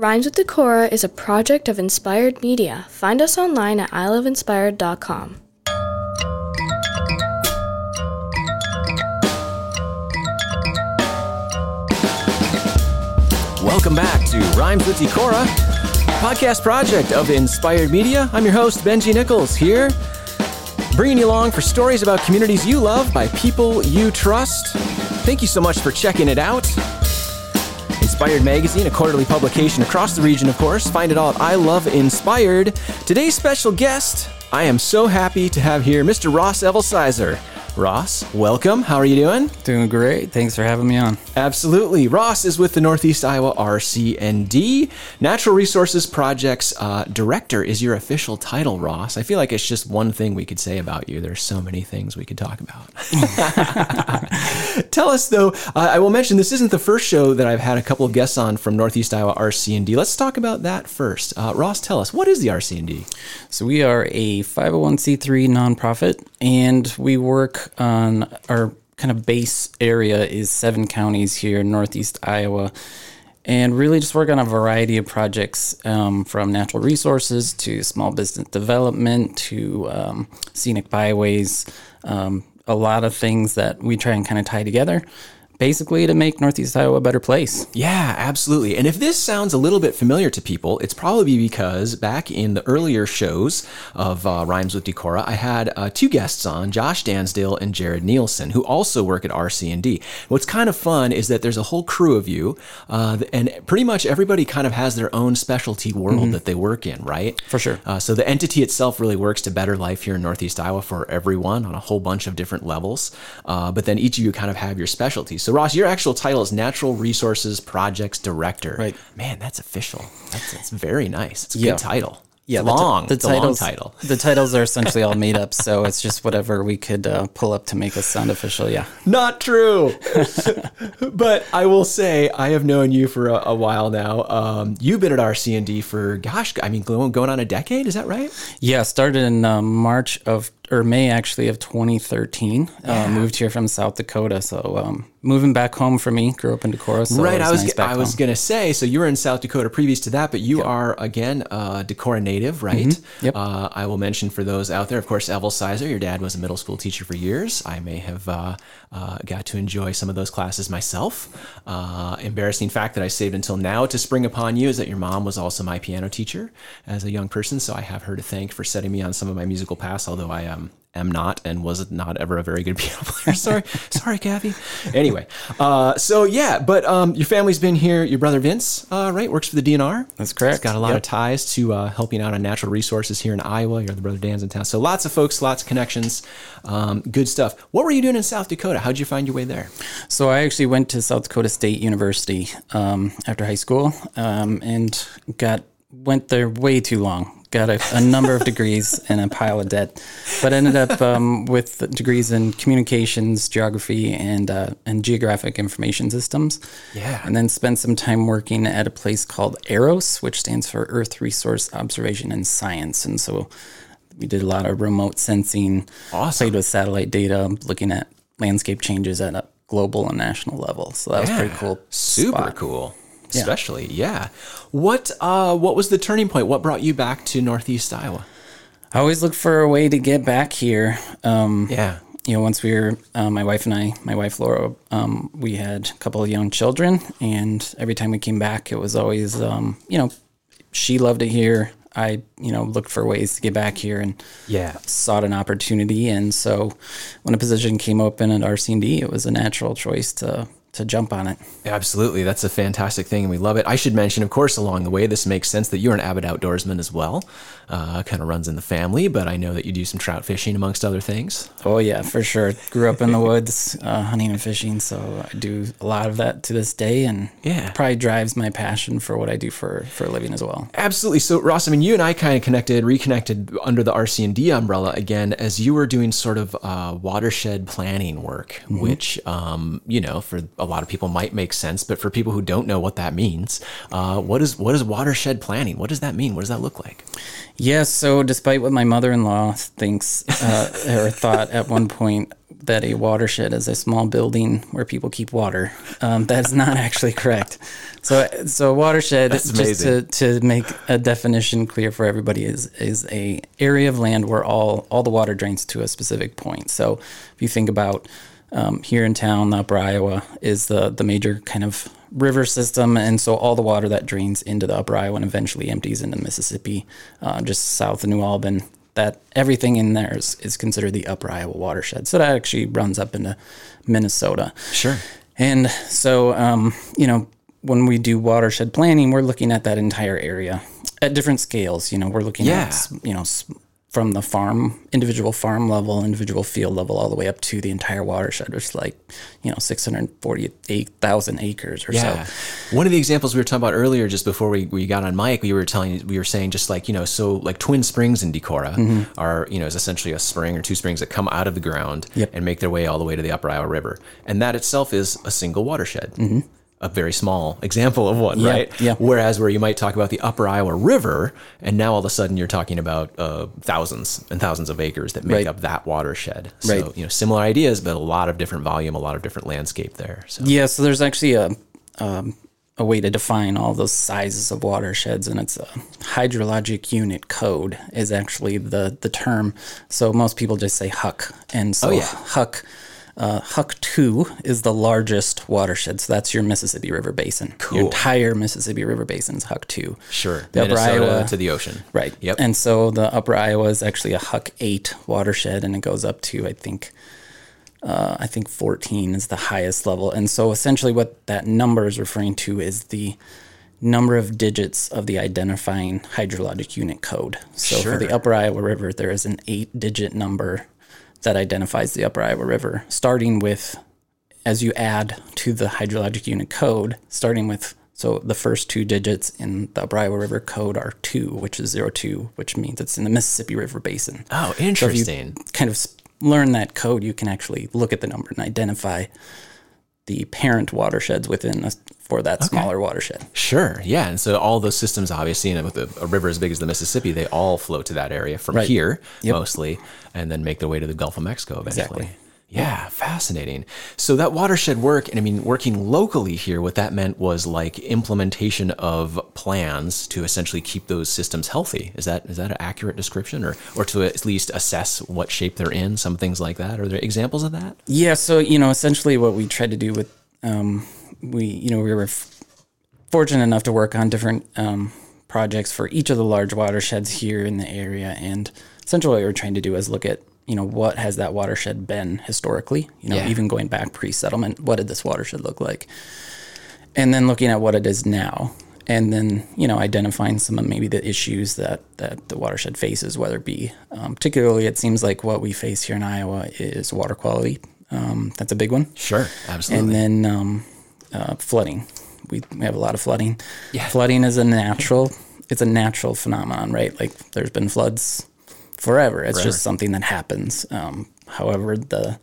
Rhymes with Decorah is a project of Inspired Media. Find us online at iloveinspired.com. Welcome back to Rhymes with Decorah, podcast project of Inspired Media. I'm your host, Benji Nichols, here, bringing you along for stories about communities you love by people you trust. Thank you so much for checking it out. Inspired Magazine, a quarterly publication across the region, of course. Find it all at I Love Inspired. Today's special guest, I am so happy to have here Mr. Ross Evelsizer. Ross, welcome. How are you doing? Doing great. Thanks for having me on. Absolutely. Ross is with the Northeast Iowa RC&D. Natural Resources Projects uh, Director is your official title, Ross. I feel like it's just one thing we could say about you. There's so many things we could talk about. Tell us, though, uh, I will mention this isn't the first show that I've had a couple of guests on from Northeast Iowa RC&D. Let's talk about that first. Uh, Ross, tell us, what is the RC&D? So, we are a 501c3 nonprofit, and we work on our kind of base area is seven counties here in Northeast Iowa. And really just work on a variety of projects um, from natural resources to small business development to um, scenic byways, um, a lot of things that we try and kind of tie together basically to make Northeast Iowa a better place. Yeah, absolutely. And if this sounds a little bit familiar to people, it's probably because back in the earlier shows of uh, Rhymes with Decorah, I had uh, two guests on, Josh Dansdale and Jared Nielsen, who also work at RC&D. What's kind of fun is that there's a whole crew of you, uh, and pretty much everybody kind of has their own specialty world mm-hmm. that they work in, right? For sure. Uh, so the entity itself really works to better life here in Northeast Iowa for everyone on a whole bunch of different levels. Uh, but then each of you kind of have your specialties. So Ross, your actual title is Natural Resources Projects Director. Right. Man, that's official. That's, that's very nice. It's a yeah. good title. Yeah, it's long. The, t- the titles, long title. The titles are essentially all made up, so it's just whatever we could uh, pull up to make us sound official. Yeah. Not true. but I will say I have known you for a, a while now. Um, you've been at RC&D for gosh, I mean, going on a decade. Is that right? Yeah, started in uh, March of or May actually of 2013. Uh, yeah. Uh, moved here from South Dakota, so um, moving back home for me. Grew up in Decorah, so right. I was nice I was gonna say so. You were in South Dakota previous to that, but you yep. are again uh, Decorah native, right? Mm-hmm. Yep. Uh, I will mention for those out there, of course, Evelsizer. Your dad was a middle school teacher for years. I may have uh, uh, got to enjoy some of those classes myself. embarrassing fact that I saved until now to spring upon you is that your mom was also my piano teacher as a young person, so I have her to thank for setting me on some of my musical paths. Although I um am not and was not ever a very good piano player. Sorry, sorry, Kathy. Anyway, uh, so yeah, but um, your family's been here. Your brother Vince, uh, right, works for the DNR. That's correct. He's got a lot yep. of ties to uh, helping out on natural resources here in Iowa. Your other brother Dan's in town, so lots of folks, lots of connections. Um, good stuff. What were you doing in South Dakota? How'd you find your way there? So I actually went to South Dakota State University um, after high school um, and got went there way too long got a, a number of degrees and a pile of debt, but ended up um, with degrees in communications, geography, and uh, and geographic information systems. Yeah, and then spent some time working at a place called EROS, which stands for Earth Resource Observation and Science, and so we did a lot of remote sensing. Awesome. Played with satellite data, looking at landscape changes at a global and national level. So that yeah, was pretty cool. Super spot. cool especially. Yeah. yeah. What uh, what was the turning point? What brought you back to Northeast Iowa? I always look for a way to get back here. Um, yeah. You know, once we were, uh, my wife and I, my wife Laura, um, we had a couple of young children, and every time we came back, it was always, um, you know, she loved it here. I, you know, looked for ways to get back here and yeah, sought an opportunity. And so when a position came open at RC&D, it was a natural choice to to jump on it. Absolutely. That's a fantastic thing and we love it. I should mention, of course, along the way, this makes sense that you're an avid outdoorsman as well. Uh, kind of runs in the family, but I know that you do some trout fishing amongst other things. Oh, yeah, for sure. Grew up in the woods, uh, hunting and fishing. So I do a lot of that to this day. And yeah, probably drives my passion for what I do for, for a living as well. Absolutely. So, Ross, I mean, you and I kind of connected, reconnected under the RC&D umbrella again as you were doing sort of uh, watershed planning work, mm-hmm. which, um, you know, for a lot of people might make sense, but for people who don't know what that means, uh, what is what is watershed planning? What does that mean? What does that look like? Yes. Yeah, so, despite what my mother-in-law thinks uh, or thought at one point, that a watershed is a small building where people keep water. Um, that's not actually correct. So, so a watershed, just to, to make a definition clear for everybody, is is a area of land where all all the water drains to a specific point. So, if you think about um, here in town, the Upper Iowa is the the major kind of river system, and so all the water that drains into the Upper Iowa and eventually empties into the Mississippi, uh, just south of New Albany. That everything in there is, is considered the Upper Iowa watershed. So that actually runs up into Minnesota. Sure. And so, um, you know, when we do watershed planning, we're looking at that entire area at different scales. You know, we're looking Yeah. at, you know, from the farm, individual farm level, individual field level, all the way up to the entire watershed, which is like, you know, 648,000 acres or Yeah. so. One of the examples we were talking about earlier, just before we, we got on mic, we were telling, we were saying just like, you know, so like Twin Springs in Decorah Mm-hmm. are, you know, is essentially a spring or two springs that come out of the ground Yep. and make their way all the way to the Upper Iowa River. And that itself is a single watershed. A very small example of one. Yeah, right? yeah. Whereas where you might talk about the Upper Iowa River, and now all of a sudden you're talking about uh, thousands and thousands of acres that make Right. up that watershed. So, Right. you know, similar ideas, but a lot of different volume, a lot of different landscape there. So, Yeah, so there's actually a um, a way to define all those sizes of watersheds, and it's a hydrologic unit code is actually the the term. So most people just say HUC, and so Oh, yeah. HUC. Uh, HUC 2 is the largest watershed. So that's your Mississippi River Basin. Cool. Your entire Mississippi River Basin is HUC 2. Sure. The Upper Iowa, to the ocean. Right. Yep. And so the upper Iowa is actually a HUC 8 watershed and it goes up to I think uh, I think 14 is the highest level. And so essentially what that number is referring to is the number of digits of the identifying hydrologic unit code. So for the upper Iowa River there is an 8 digit number that identifies the upper Iowa River starting with as you add to the hydrologic unit code, starting with so the first two digits in the Upper Iowa River code are two, which is zero two, which means it's in the Mississippi River Basin. oh, So interesting. kind of learn that code, you can actually look at the number and identify the parent watersheds within a, for that smaller watershed. Sure. Yeah. And so all those systems, obviously, and with a, a river as big as the Mississippi, they all flow to that area from Right. here Yep. mostly, and then make their way to the Gulf of Mexico eventually. Exactly. Yeah, fascinating. So that watershed work, and I mean, working locally here, what that meant was like implementation of plans to essentially keep those systems healthy. Is that is that an accurate description, or or to at least assess what shape they're in? Some things like that. Are there examples of that? Yeah, so you know, essentially, what we tried to do with um, we, you know, we were f- fortunate enough to work on different um, projects for each of the large watersheds here in the area, and essentially, what we were trying to do is look at you know what has that watershed been historically, you know, Yeah. even going back pre-settlement, what did this watershed look like, and then looking at what it is now. And then, you know, identifying some of maybe the issues that, that the watershed faces, whether it be, um, particularly, it seems like what we face here in Iowa is water quality. Um, that's a big one. Sure, absolutely. And then um, uh, flooding. We, we have a lot of flooding. Yeah. Flooding is a natural. It's a natural phenomenon, right? Like there's been floods forever. It's Forever. just something that happens. Um, however, the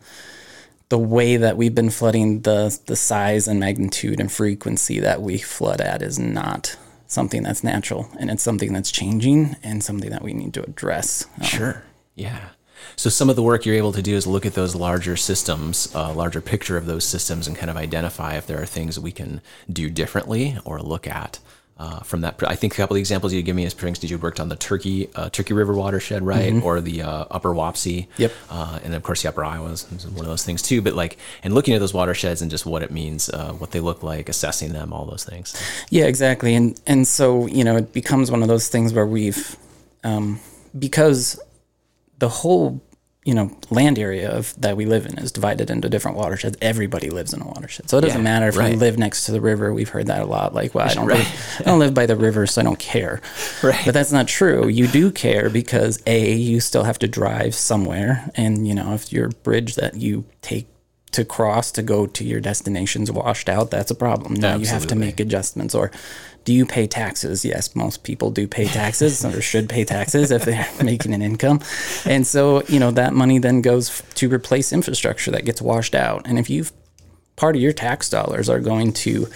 the way that we've been flooding, the the size and magnitude and frequency that we flood at is not something that's natural, and it's something that's changing and something that we need to address. Um, Sure. Yeah. So some of the work you're able to do is look at those larger systems, a larger picture of those systems, and kind of identify if there are things we can do differently or look at. Uh, from that, I think a couple of the examples you give me is, for instance, you worked on the Turkey uh, Turkey River watershed, right, or the uh, Upper Wapsie, Yep. uh, and of course the Upper Iowa is is one of those things too. But like, and looking at those watersheds and just what it means, uh, what they look like, assessing them, all those things. Yeah, exactly. And and so, you know, it becomes one of those things where we've um, because the whole, you know, land area of that we live in is divided into different watersheds. Everybody lives in a watershed. So it doesn't Yeah, matter if right. you live next to the river. We've heard that a lot. Like, well, I don't Right. live, I don't live by the river, so I don't care. Right. But that's not true. You do care because A, you still have to drive somewhere. And, you know, if your bridge that you take to cross to go to your destination's washed out, that's a problem. Now you have to make adjustments. Or do you pay taxes? Yes, most people do pay taxes or should pay taxes if they're making an income. And so, you know, that money then goes to replace infrastructure that gets washed out. And if you've part of your tax dollars are going to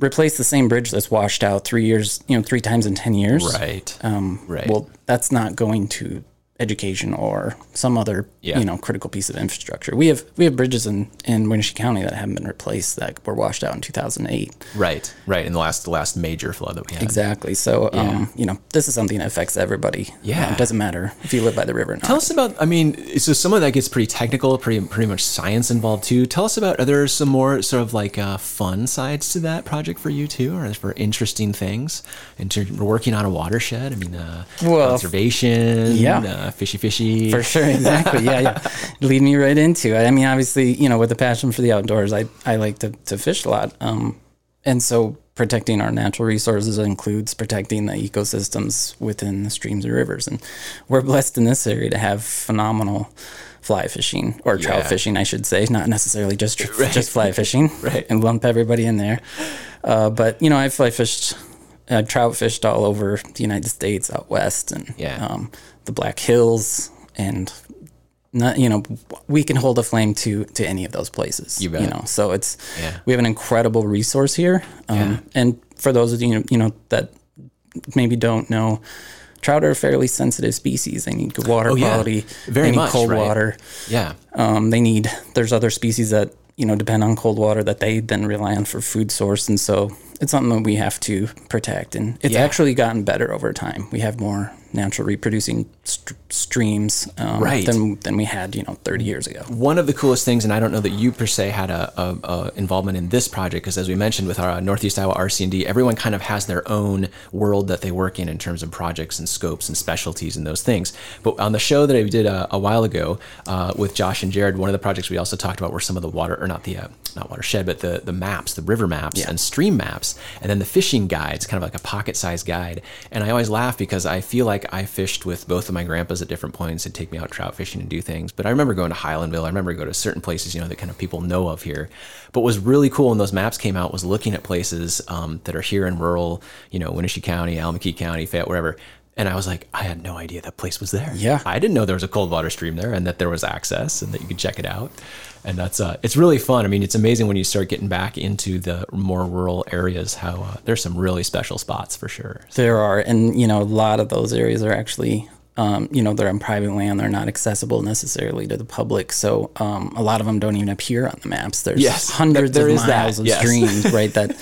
replace the same bridge that's washed out three years, you know, three times in 10 years. Right. Um, Right. Well, that's not going to education or some other Yeah. you know critical piece of infrastructure. We have we have bridges in in Winneshiek County that haven't been replaced that were washed out in 2008. Right, right. In the last the last major flood that we had. Exactly. So um, you know this is something that affects everybody. Yeah. Um, it doesn't matter if you live by the river or not. Tell us about. I mean, so some of that gets pretty technical, pretty pretty much science involved too. Tell us about. Are there some more sort of like uh, fun sides to that project for you too, or for interesting things? In terms of working on a watershed. I mean, uh, Well, conservation. yeah. Uh, fishy, fishy. For sure, exactly. Yeah, yeah. Lead me right into it. I mean, obviously, you know, with a passion for the outdoors, I, I like to, to fish a lot. Um, and so protecting our natural resources includes protecting the ecosystems within the streams and rivers. And we're blessed in this area to have phenomenal fly fishing or trout Yeah. fishing, I should say, not necessarily just just fly fishing, Right. And lump everybody in there. Uh, but you know, I fly fished, uh, trout fished all over the United States, out west, and Yeah. um, the Black Hills, and not you know we can hold a flame to to any of those places. You bet. You know, so it's Yeah. we have an incredible resource here. Um, Yeah. And for those of you you know that maybe don't know. Trout are a fairly sensitive species. They need good water Oh, yeah. quality. Very they need much, cold right. water. Yeah. Um, they need. There's other species that you know depend on cold water that they then rely on for food source, and so it's something that we have to protect. And it's Yeah. actually gotten better over time. We have more natural reproducing st- streams um, Right. than than we had you know 30 years ago. one of the coolest things, and I don't know that you per se had a, a, a involvement in this project, because as we mentioned with our uh, Northeast Iowa RC&D, everyone kind of has their own world that they work in in terms of projects and scopes and specialties and those things. But on the show that I did a, a while ago uh, with Josh and Jared, one of the projects we also talked about were some of the water, or not the uh, not watershed, but the the maps, the river maps and stream maps, and then the fishing guides, kind of like a pocket-sized guide. And I always laugh because I feel like I fished with both of my grandpas at different points and take me out trout fishing and do things. But I remember going to Highlandville. I remember going to certain places, you know, that kind of people know of here. But what was really cool when those maps came out was looking at places um, that are here in rural, you know, Winneshiek County, Allamakee County, Fayette, wherever. And I was like, I had no idea that place was there. Yeah. I didn't know there was a cold water stream there and that there was access and that you could check it out. And that's uh, it's really fun. I mean, it's amazing when you start getting back into the more rural areas how uh, there's some really special spots for sure. There are, and you know, a lot of those areas are actually, um, you know, they're on private land. They're not accessible necessarily to the public. So um, a lot of them don't even appear on the maps. There's Yes, hundreds there of is that, miles of yes. streams, right, that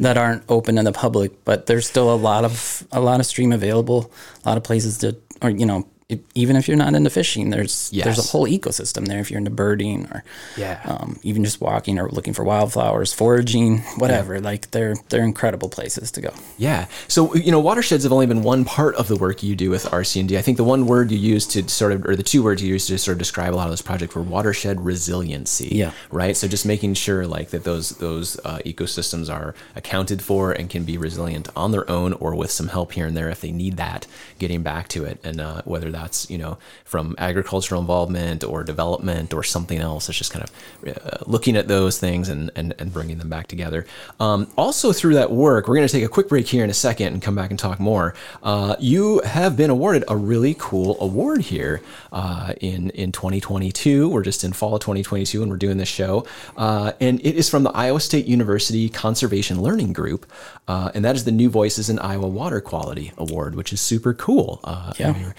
that aren't open to the public. But there's still a lot of a lot of stream available. A lot of places to, or you know. If- Even if you're not into fishing, there's there's a whole ecosystem there. If you're into birding or Yeah. um, even just walking or looking for wildflowers, foraging, whatever, like they're they're incredible places to go. Yeah. So you know, watersheds have only been one part of the work you do with RC&D. I think the one word you use to sort of, or the two words you use to sort of describe a lot of those projects were watershed resiliency. Yeah. Right. So just making sure like that those those uh, ecosystems are accounted for and can be resilient on their own or with some help here and there if they need that. Getting back to it, and uh, whether that's you know from agricultural involvement or development or something else, it's just kind of uh, looking at those things and and, and bringing them back together. Um, also through that work, we're going to take a quick break here in a second and come back and talk more. Uh, you have been awarded a really cool award here uh, in in 2022. We're just in fall of 2022 and we're doing this show, uh, and it is from the Iowa State University Conservation Learning Group, uh, and that is the New Voices in Iowa Water Quality Award, which is super cool. Uh, Yeah. were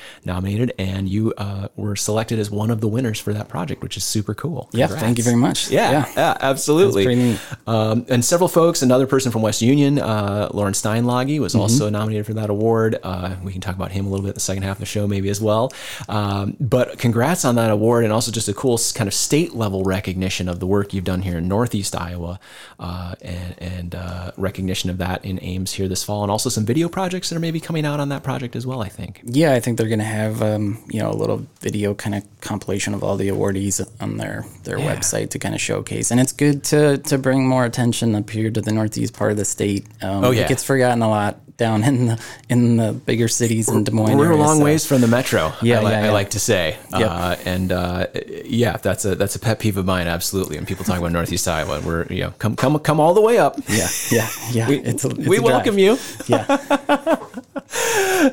nominated, and you uh, were selected as one of the winners for that project, which is super cool. Yeah, thank you very much. Yeah, Yeah. yeah, absolutely. That's pretty neat. Um, and several folks, another person from West Union, uh, Loran Steinlage, was Mm-hmm. also nominated for that award. Uh, we can talk about him a little bit in the second half of the show, maybe as well. Um, but congrats on that award, and also just a cool kind of state level recognition of the work you've done here in Northeast Iowa, uh, and, and recognition of that in Ames here this fall, and also some video projects that are maybe coming out on that project as well. I think. Yeah, I think they're gonna have um, you know a little video kind of compilation of all the awardees on their their Yeah. website to kind of showcase, and it's good to to bring more attention up here to the northeast part of the state. Um, Oh, yeah. it gets forgotten a lot down in the in the bigger cities in Des Moines. We're a long so- ways from the metro. Yeah, I, li- yeah, I like to say. Yep. Uh, and uh, yeah, that's a that's a pet peeve of mine. Absolutely. When people talk about Northeast Iowa, we're you know come come come all the way up. Yeah, yeah, yeah. it's a, it's we welcome you. Yeah,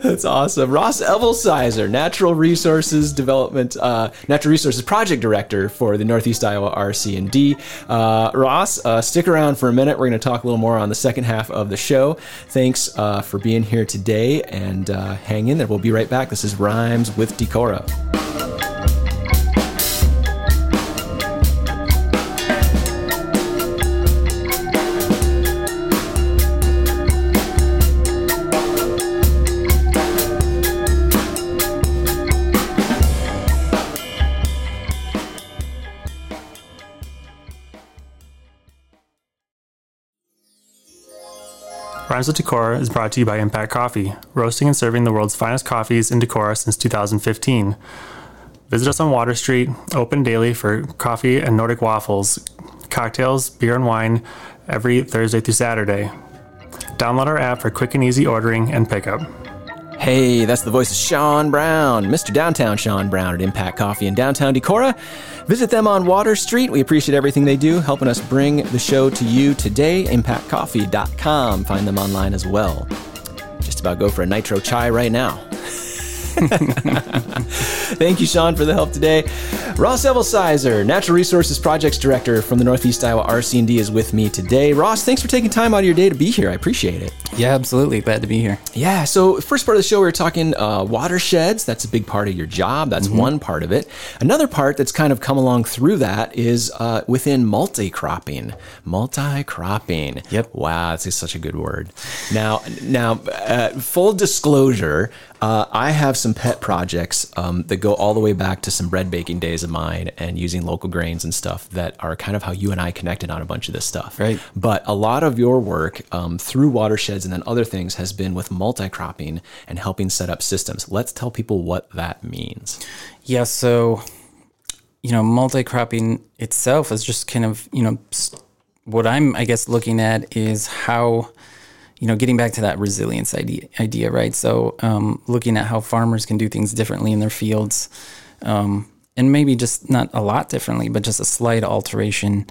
That's awesome. Ross Evelsizer, Natural Resources Development, uh, Natural Resources Project Director for the Northeast Iowa RC&D. Uh, Ross, uh, stick around for a minute. We're going to talk a little more on the second half of the show. Thanks uh, for being here today, and uh, hang in there. We'll be right back. This is Rhymes with Decorah. Rhymes with Decorah is brought to you by Impact Coffee, roasting and serving the world's finest coffees in Decorah since 2015. Visit us on Water Street, open daily for coffee and Nordic waffles, cocktails, beer, and wine every Thursday through Saturday. Download our app for quick and easy ordering and pickup. Hey, that's the voice of Sean Brown, Mr. Downtown Sean Brown at Impact Coffee in downtown Decorah. Visit them on Water Street. We appreciate everything they do, helping us bring the show to you today. ImpactCoffee.com. Find them online as well. Just about go for a nitro chai right now. Thank you, Sean, for the help today. Ross Evelsizer, Natural Resources Projects Director from the Northeast Iowa RC&D, is with me today. Ross, thanks for taking time out of your day to be here. I appreciate it. Yeah, absolutely. Glad to be here. Yeah. So, first part of the show, we were talking uh, watersheds. That's a big part of your job. That's one part of it. Another part that's kind of come along through that is uh, within multi cropping. Multi cropping. Yep. Wow, that's such a good word. Now, now, uh, full disclosure, uh, I have some pet projects um, that go all the way back to some bread baking days of mine and using local grains and stuff that are kind of how you and I connected on a bunch of this stuff. Right. But a lot of your work um, through watersheds and then other things has been with multi cropping and helping set up systems. Let's tell people what that means. Yeah, so you know, multi-cropping itself is just kind of you know what I'm I guess looking at is how you know getting back to that resilience idea, idea right? So um, looking at how farmers can do things differently in their fields, um, and maybe just not a lot differently, but just a slight alteration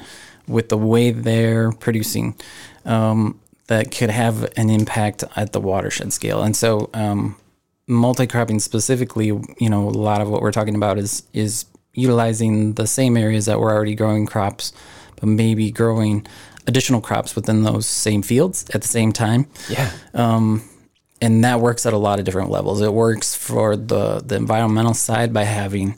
with the way they're producing. Um, that could have an impact at the watershed scale, and so um, multi-cropping specifically, you know, a lot of what we're talking about is is utilizing the same areas that we're already growing crops, but maybe growing additional crops within those same fields at the same time. Yeah. And that works at a lot of different levels. It works for the the environmental side by having,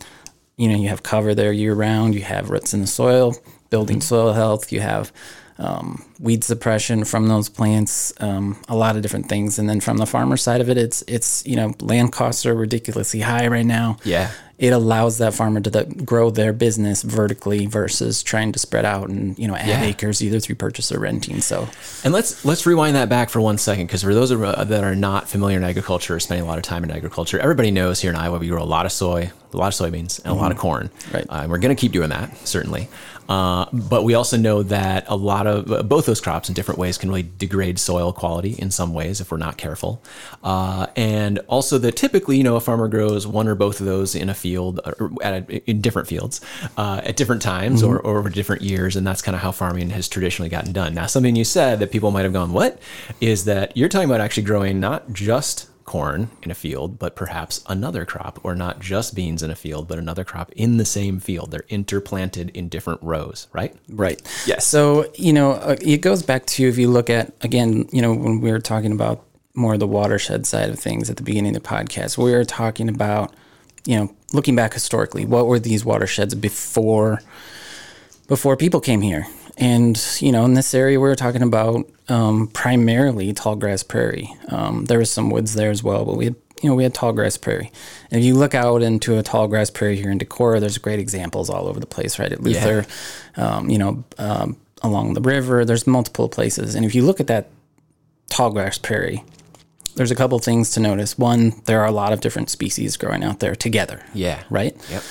you know, you have cover there year round. You have roots in the soil, building soil health. You have um, weed suppression from those plants, um, a lot of different things. And then from the farmer side of it, it's it's you know land costs are ridiculously high right now. Yeah. It allows that farmer to th- grow their business vertically versus trying to spread out and you know add Yeah. acres either through purchase or renting. So And let's let's rewind that back for one second, because for those uh, that are not familiar in agriculture or spending a lot of time in agriculture, everybody knows here in Iowa we grow a lot of soy, a lot of soybeans, and a lot of corn. Right. Uh, and we're going to keep doing that certainly. Uh, but we also know that a lot of uh, both those crops in different ways can really degrade soil quality in some ways if we're not careful. Uh, and also that typically, you know, a farmer grows one or both of those in a field or at a, in different fields uh, at different times or, or over different years, and that's kind of how farming has traditionally gotten done. Now, something you said that people might have gone, "What?" is that you're talking about actually growing not just corn in a field, but perhaps another crop, or not just beans in a field, but another crop in the same field. They're interplanted in different rows, right? Right. Yes. So, you know, uh, it goes back to if you look at, again, you know, when we were talking about more of the watershed side of things at the beginning of the podcast, we were talking about, you know, looking back historically, what were these watersheds before before people came here? And, you know, in this area, we were talking about um, primarily tall grass prairie. Um, there was some woods there as well, but we had, you know, we had tall grass prairie. And if you look out into a tall grass prairie here in Decorah, there's great examples all over the place, right? At Luther, um, you know, um, along the river, there's multiple places. And if you look at that tall grass prairie, there's a couple things to notice. One, there are a lot of different species growing out there together. Yeah. Right? Yep.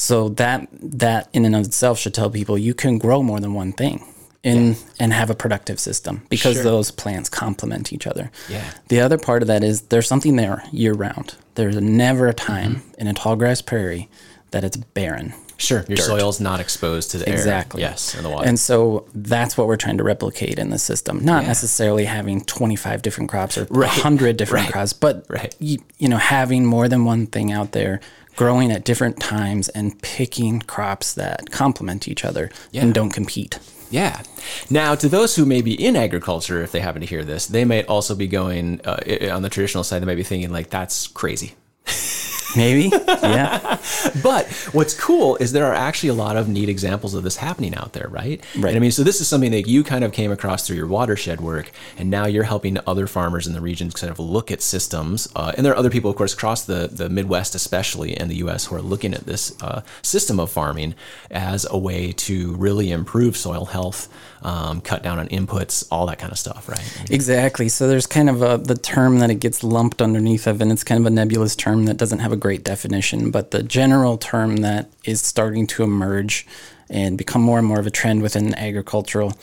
So that that in and of itself should tell people you can grow more than one thing in and have a productive system because Sure. those plants complement each other. Yeah. The other part of that is there's something there year round. There's never a time Mm-hmm. in a tall grass prairie that it's barren. Sure, your dirt. soil's not exposed to the air. Exactly. Yes, and the water. And so that's what we're trying to replicate in the system. Not necessarily having 25 different crops or Right. 100 different Right. crops, but Right. you, you know, having more than one thing out there growing at different times and picking crops that complement each other and don't compete. Yeah. Now, to those who may be in agriculture, if they happen to hear this, they might also be going uh, on the traditional side. They might be thinking like, "That's crazy." Maybe? yeah. But what's cool is there are actually a lot of neat examples of this happening out there, right? Right. And I mean, so this is something that you kind of came across through your watershed work, and now you're helping other farmers in the region kind of look at systems. Uh, and there are other people, of course, across the, the Midwest, especially in the U.S., who are looking at this uh, system of farming as a way to really improve soil health, um, cut down on inputs, all that kind of stuff, right? Exactly. So there's kind of a the term that it gets lumped underneath of, and it's kind of a nebulous term that doesn't have a great definition. But the general term that is starting to emerge and become more and more of a trend within agricultural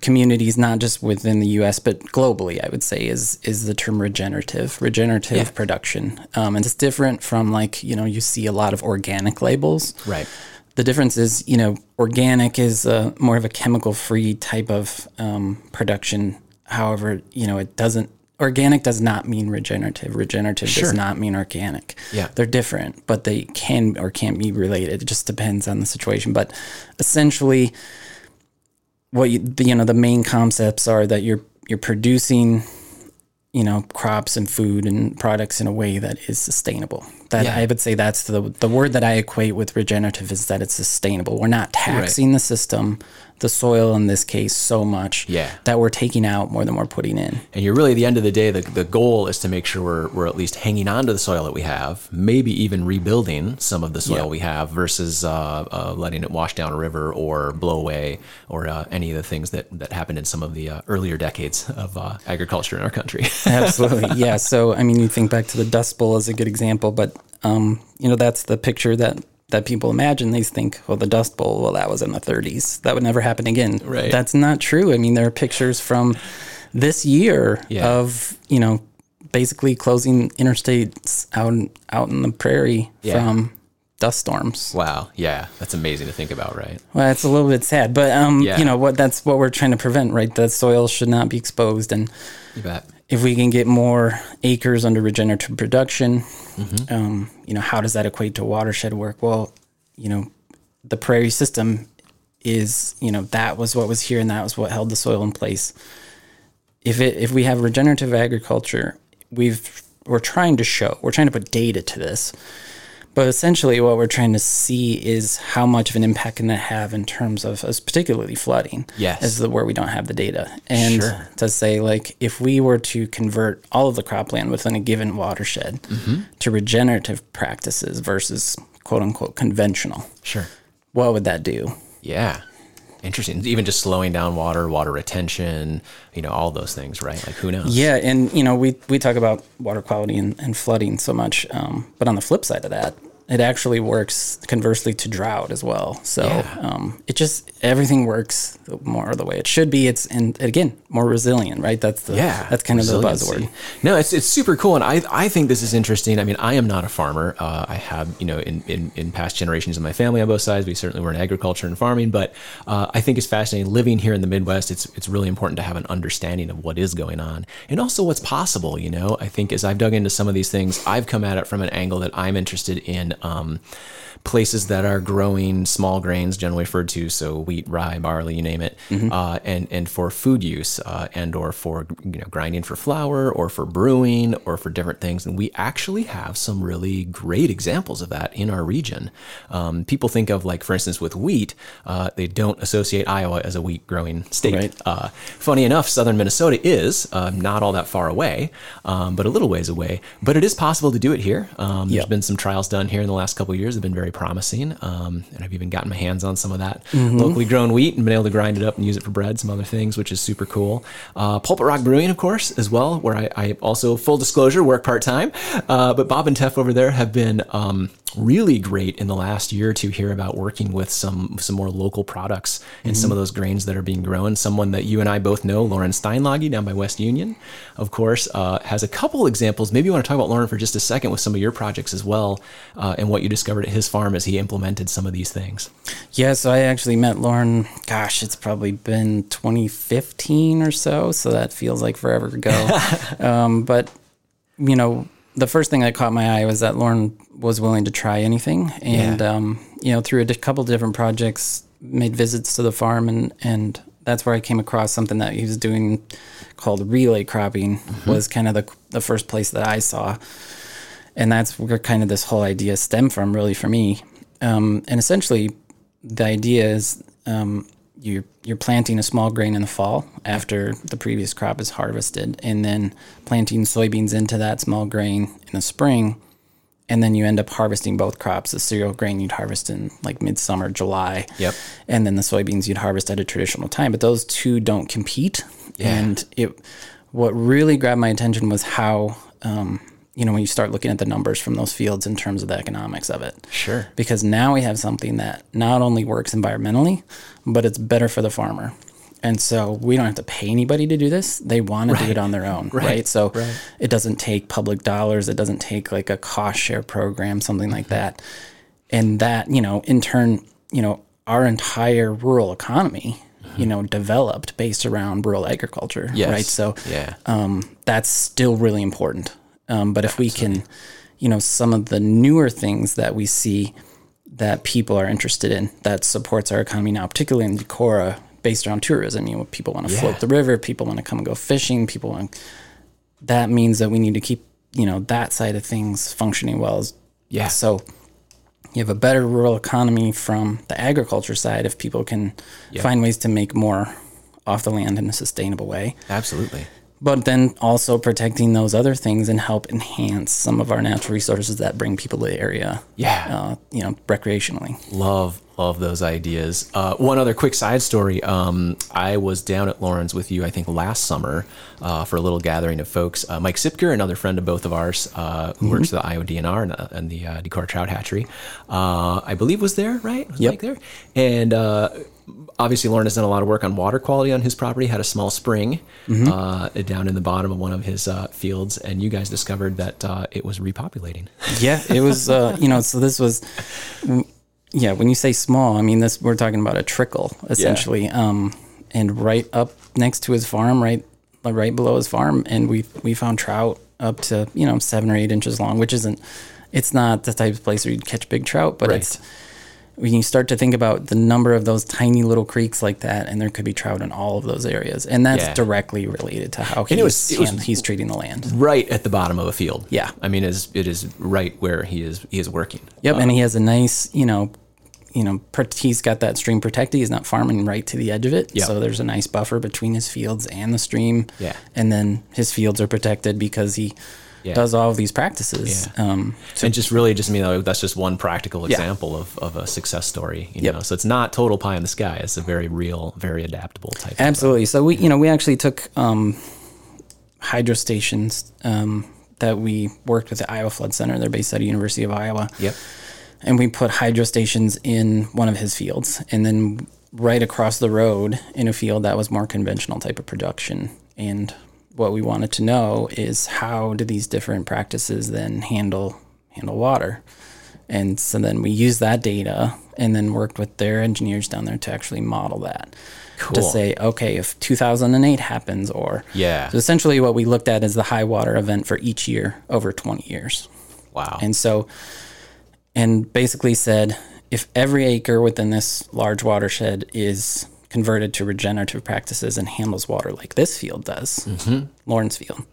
communities, not just within the U.S. but globally, I would say is is the term regenerative, regenerative Yeah. production, um, and it's different from like you know you see a lot of organic labels, Right. the difference is, you know, organic is uh, more of a chemical-free type of um, production. However, you know, it doesn't. Organic does not mean regenerative. Regenerative Sure. does not mean organic. Yeah. they're different, but they can or can't be related. It just depends on the situation. But essentially, what you, the, you know, the main concepts are that you're you're producing you know crops and food and products in a way that is sustainable that Yeah. i would say that's the the word that i equate with regenerative is that it's sustainable we're not taxing the system the soil in this case so much Yeah. that we're taking out more than we're putting in And you're really, at the end of the day, the, the goal is to make sure we're, we're at least hanging on to the soil that we have, maybe even rebuilding some of the soil Yeah. we have versus uh, uh, letting it wash down a river or blow away or uh, any of the things that, that happened in some of the uh, earlier decades of uh, agriculture in our country. absolutely yeah so i mean you think back to the dust bowl as a good example but um, you know that's the picture that that people imagine they think well the dust bowl well that was in the 30s that would never happen again Right. that's not true i mean there are pictures from this year Yeah. of you know basically closing interstates out out in the prairie Yeah. from dust storms wow. Yeah. That's amazing to think about, right? well it's a little bit sad but um Yeah. you know what that's what we're trying to prevent right The soil should not be exposed and You bet. if we can get more acres under regenerative production, Mm-hmm. um, you know, how does that equate to watershed work? Well, you know, the prairie system is, you know, that was what was here and that was what held the soil in place. If it if we have regenerative agriculture, we've we're trying to show, we're trying to put data to this. But essentially, what we're trying to see is how much of an impact can that have in terms of, as particularly flooding. Yes. As the where we don't have the data, and Sure. to say like if we were to convert all of the cropland within a given watershed Mm-hmm. to regenerative practices versus quote unquote conventional, Sure. what would that do? Yeah. Interesting. Even just slowing down water, water retention, you know, all those things, right? Like who knows? Yeah, and you know we we talk about water quality and, and flooding so much, um, but on the flip side of that, it actually works conversely to drought as well. So Yeah. um, it just everything works more the way it should be. It's and again more resilient, right? That's the Yeah, that's kind of the buzzword. No, it's it's super cool, and I I think this is interesting. I mean, I am not a farmer. Uh, I have you know in, in in past generations of my family on both sides, we certainly were in agriculture and farming. But uh, I think it's fascinating living here in the Midwest. It's it's really important to have an understanding of what is going on and also what's possible. You know, I think as I've dug into some of these things, I've come at it from an angle that I'm interested in. Um, places that are growing small grains, generally referred to, so wheat, rye, barley, you name it, uh, and and for food use, uh, and or for you know grinding for flour, or for brewing, or for different things. And we actually have some really great examples of that in our region. Um, people think of like, for instance, with wheat, uh, they don't associate Iowa as a wheat growing state. Right. Uh, funny enough, southern Minnesota is uh, not all that far away, um, but a little ways away. But it is possible to do it here. Um, There's Yep. been some trials done here in the last couple of years. Have been very promising, um, and I've even gotten my hands on some of that Mm-hmm. locally grown wheat and been able to grind it up and use it for bread, some other things, which is super cool. Uh, Pulpit Rock Brewing, of course, as well, where I, I also full disclosure work part time. Uh, but Bob and Teff over there have been. Um, really great in the last year or two here about working with some some more local products and some of those grains that are being grown. Someone that you and I both know, Loran Steinlage down by West Union, of course, uh, has a couple examples. Maybe you want to talk about Loran for just a second with some of your projects as well. Uh, uh, and what you discovered at his farm as he implemented some of these things. Yeah, so I actually met Loran, gosh, it's probably been 2015 or so, so that feels like forever ago. um, but, you know, the first thing that caught my eye was that Loran was willing to try anything. And, Yeah. um, you know, through a di- couple different projects, made visits to the farm, and, and that's where I came across something that he was doing called relay cropping, was kind of the, the first place that I saw and that's where kind of this whole idea stemmed from really for me. Um, and essentially the idea is um, you're, you're planting a small grain in the fall after the previous crop is harvested and then planting soybeans into that small grain in the spring and then you end up harvesting both crops the cereal grain you'd harvest in like midsummer july Yep. and then the soybeans you'd harvest at a traditional time. But those two don't compete. And it what really grabbed my attention was how um, you know when you start looking at the numbers from those fields in terms of the economics of it Sure. because now we have something that not only works environmentally but it's better for the farmer and so we don't have to pay anybody to do this they want to do it on their own right, so it doesn't take public dollars it doesn't take like a cost share program something like Mm-hmm. that and that you know in turn you know our entire rural economy you know developed based around rural agriculture Mm-hmm. Yes. right so Yeah. um, that's still really important. Um, but if we can, you know, some of the newer things that we see that people are interested in that supports our economy now, particularly in Decorah, based around tourism. You know, people want to Yeah. float the river, people want to come and go fishing, people want. That means that we need to keep, you know, that side of things functioning well. As, Yeah. So you have a better rural economy from the agriculture side if people can find ways to make more off the land in a sustainable way Absolutely. But then also protecting those other things and help enhance some of our natural resources that bring people to the area. Yeah. Uh, you know, recreationally. Love, love those ideas. Uh, one other quick side story. Um, I was down at Loran's with you, I think, last summer uh, for a little gathering of folks. Uh, Mike Siepker, another friend of both of ours, uh, who works at the IODNR and, uh, and the uh, Decorah Trout Hatchery, uh, I believe was there, right? Was Yep. Mike there? And uh, obviously, Loran has done a lot of work on water quality on his property. Had a small spring uh, down in the bottom of one of his uh, fields, and you guys discovered that uh, it was repopulating. Yeah, it was. Uh, you know, so this was. Yeah, when you say small, I mean this. We're talking about a trickle essentially, um, and right up next to his farm, right, right below his farm, and we we found trout up to you know seven or eight inches long, which isn't. It's not the type of place where you'd catch big trout, but Right. it's when you start to think about the number of those tiny little creeks like that, and there could be trout in all of those areas, and that's Yeah. directly related to how he's, was- was- he's treating the land. right at the bottom of a field. Yeah. I mean, it is it is right where he is he is working. Yep, and he um, has a nice, you know, you know, he's got that stream protected. He's not farming right to the edge of it, Yep. so there's a nice buffer between his fields and the stream. Yeah. and then his fields are protected because he Yeah. does all of these practices. Yeah. Um, and just really just I mean that's just one practical Yeah. example of, of a success story. You Yep. know, so it's not total pie in the sky. It's a very real, very adaptable type. of- Absolutely. So we, you know, we actually took um, hydro stations um, that we worked with the Iowa Flood Center. They're based at the University of Iowa. Yep. and we put hydro stations in one of his fields and then right across the road in a field that was more conventional type of production and what we wanted to know is how do these different practices then handle handle water and so then we used that data and then worked with their engineers down there to actually model that to say okay if 2008 happens or Yeah. so essentially what we looked at is the high water event for each year over 20 years Wow. and so, and basically said if every acre within this large watershed is converted to regenerative practices and handles water like this field does, mm-hmm. Loran's Field,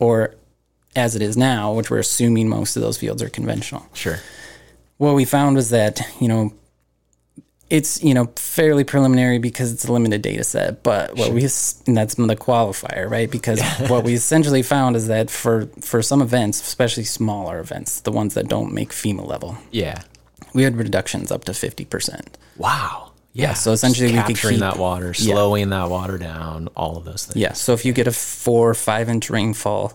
or as it is now, which we're assuming most of those fields are conventional. sure. What we found was that, you know, it's, you know, fairly preliminary because it's a limited data set, but what we, and that's the qualifier, right? Because what we essentially found is that for, for some events, especially smaller events, the ones that don't make FEMA level, Yeah. we had reductions up to 50%. Wow. Yeah, so essentially we could capturing keep- that water, Yeah. slowing that water down, all of those things. Yeah. So if you get a four or five inch rainfall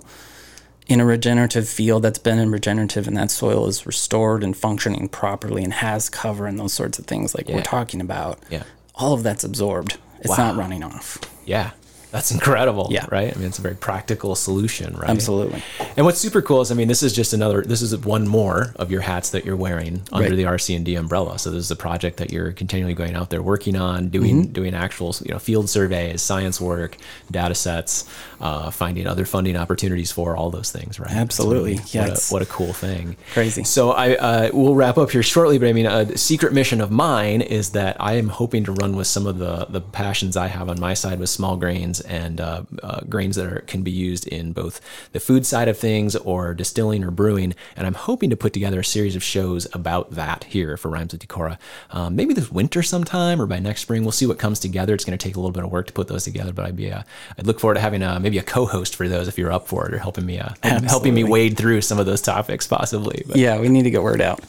in a regenerative field that's been in regenerative and that soil is restored and functioning properly and has cover and those sorts of things like Yeah. we're talking about, Yeah. all of that's absorbed. It's Wow. not running off. Yeah. That's incredible. Yeah. Right. I mean, it's a very practical solution, right? Absolutely. And what's super cool is, I mean, this is just another, this is one more of your hats that you're wearing under Right. the RC&D umbrella. So this is a project that you're continually going out there working on, doing, Mm-hmm. doing actual, you know, field surveys, science work, data sets, uh, finding other funding opportunities for all those things, right? Absolutely. really- Yeah, What a, what a cool thing. crazy. So I uh, we'll wrap up here shortly, but I mean, a secret mission of mine is that I am hoping to run with some of the the passions I have on my side with small grains and uh, uh, grains that are, can be used in both the food side of things or distilling or brewing. And I'm hoping to put together a series of shows about that here for Rhymes with Decorah. Um, maybe this winter sometime or by next spring. We'll see what comes together. It's going to take a little bit of work to put those together, but I'd be uh, I'd look forward to having uh maybe a co-host for those if you're up for it or helping me uh, helping me wade through some of those topics possibly. But Yeah, we need to get word out.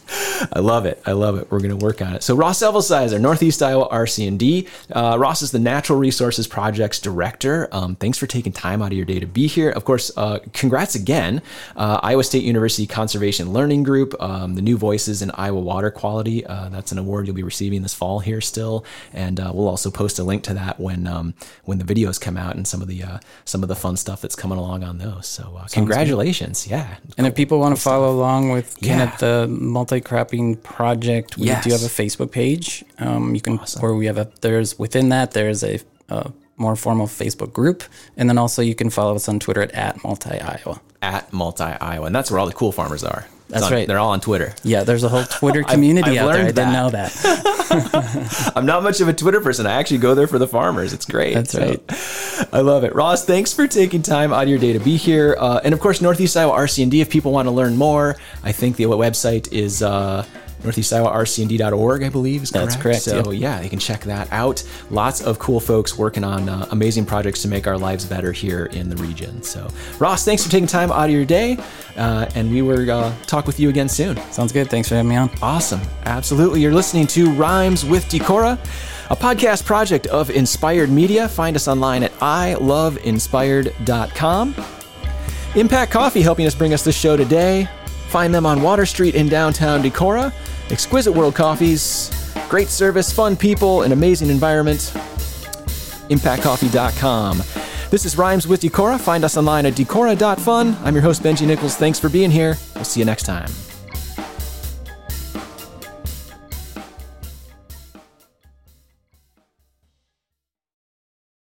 I love it. I love it. We're going to work on it. So Ross Evelsizer, Northeast Iowa RC&D. Uh, Ross is the Natural Resources Projects Director. Um, thanks for taking time out of your day to be here. Of course, uh, congrats again. Uh, Iowa State University Conservation Learning Group, um, the New Voices in Iowa Water Quality. Uh, that's an award you'll be receiving this fall here still, and uh, we'll also post a link to that when um, when the videos come out and some of the uh, some of the fun stuff that's coming along on those. So uh, congratulations. Yeah. And if people want to follow along with Yeah. of the multi-cropping project, we Yes. do have a Facebook page. Um, you can, or we have a there's within that there's a, a more formal Facebook group, and then also you can follow us on Twitter at, at multi Iowa. at Multi Iowa, and that's where all the cool farmers are. That's on- right. They're all on Twitter. Yeah, there's a whole Twitter community I've out there. I didn't that. know that. I'm not much of a Twitter person. I actually go there for the farmers. It's great. That's right. I love it. Ross, thanks for taking time out of your day to be here. Uh, and of course, Northeast Iowa RC&D, if people want to learn more, I think the website is uh, northeastiowarcnd.org, I believe is correct. That's correct, So yep. yeah, you can check that out. Lots of cool folks working on uh, amazing projects to make our lives better here in the region. So Ross, thanks for taking time out of your day. Uh, and we will uh, talk with you again soon. Sounds good. Thanks for having me on. Awesome. Absolutely. You're listening to Rhymes with Decorah, a podcast project of Inspired Media. Find us online at iloveinspired.com. Impact Coffee helping us bring us this show today. Find them on Water Street in downtown Decorah. Exquisite World Coffees, great service, fun people, an amazing environment. ImpactCoffee.com. This is Rhymes with Decorah. Find us online at decora.fun. I'm your host, Benji Nichols. Thanks for being here. We'll see you next time.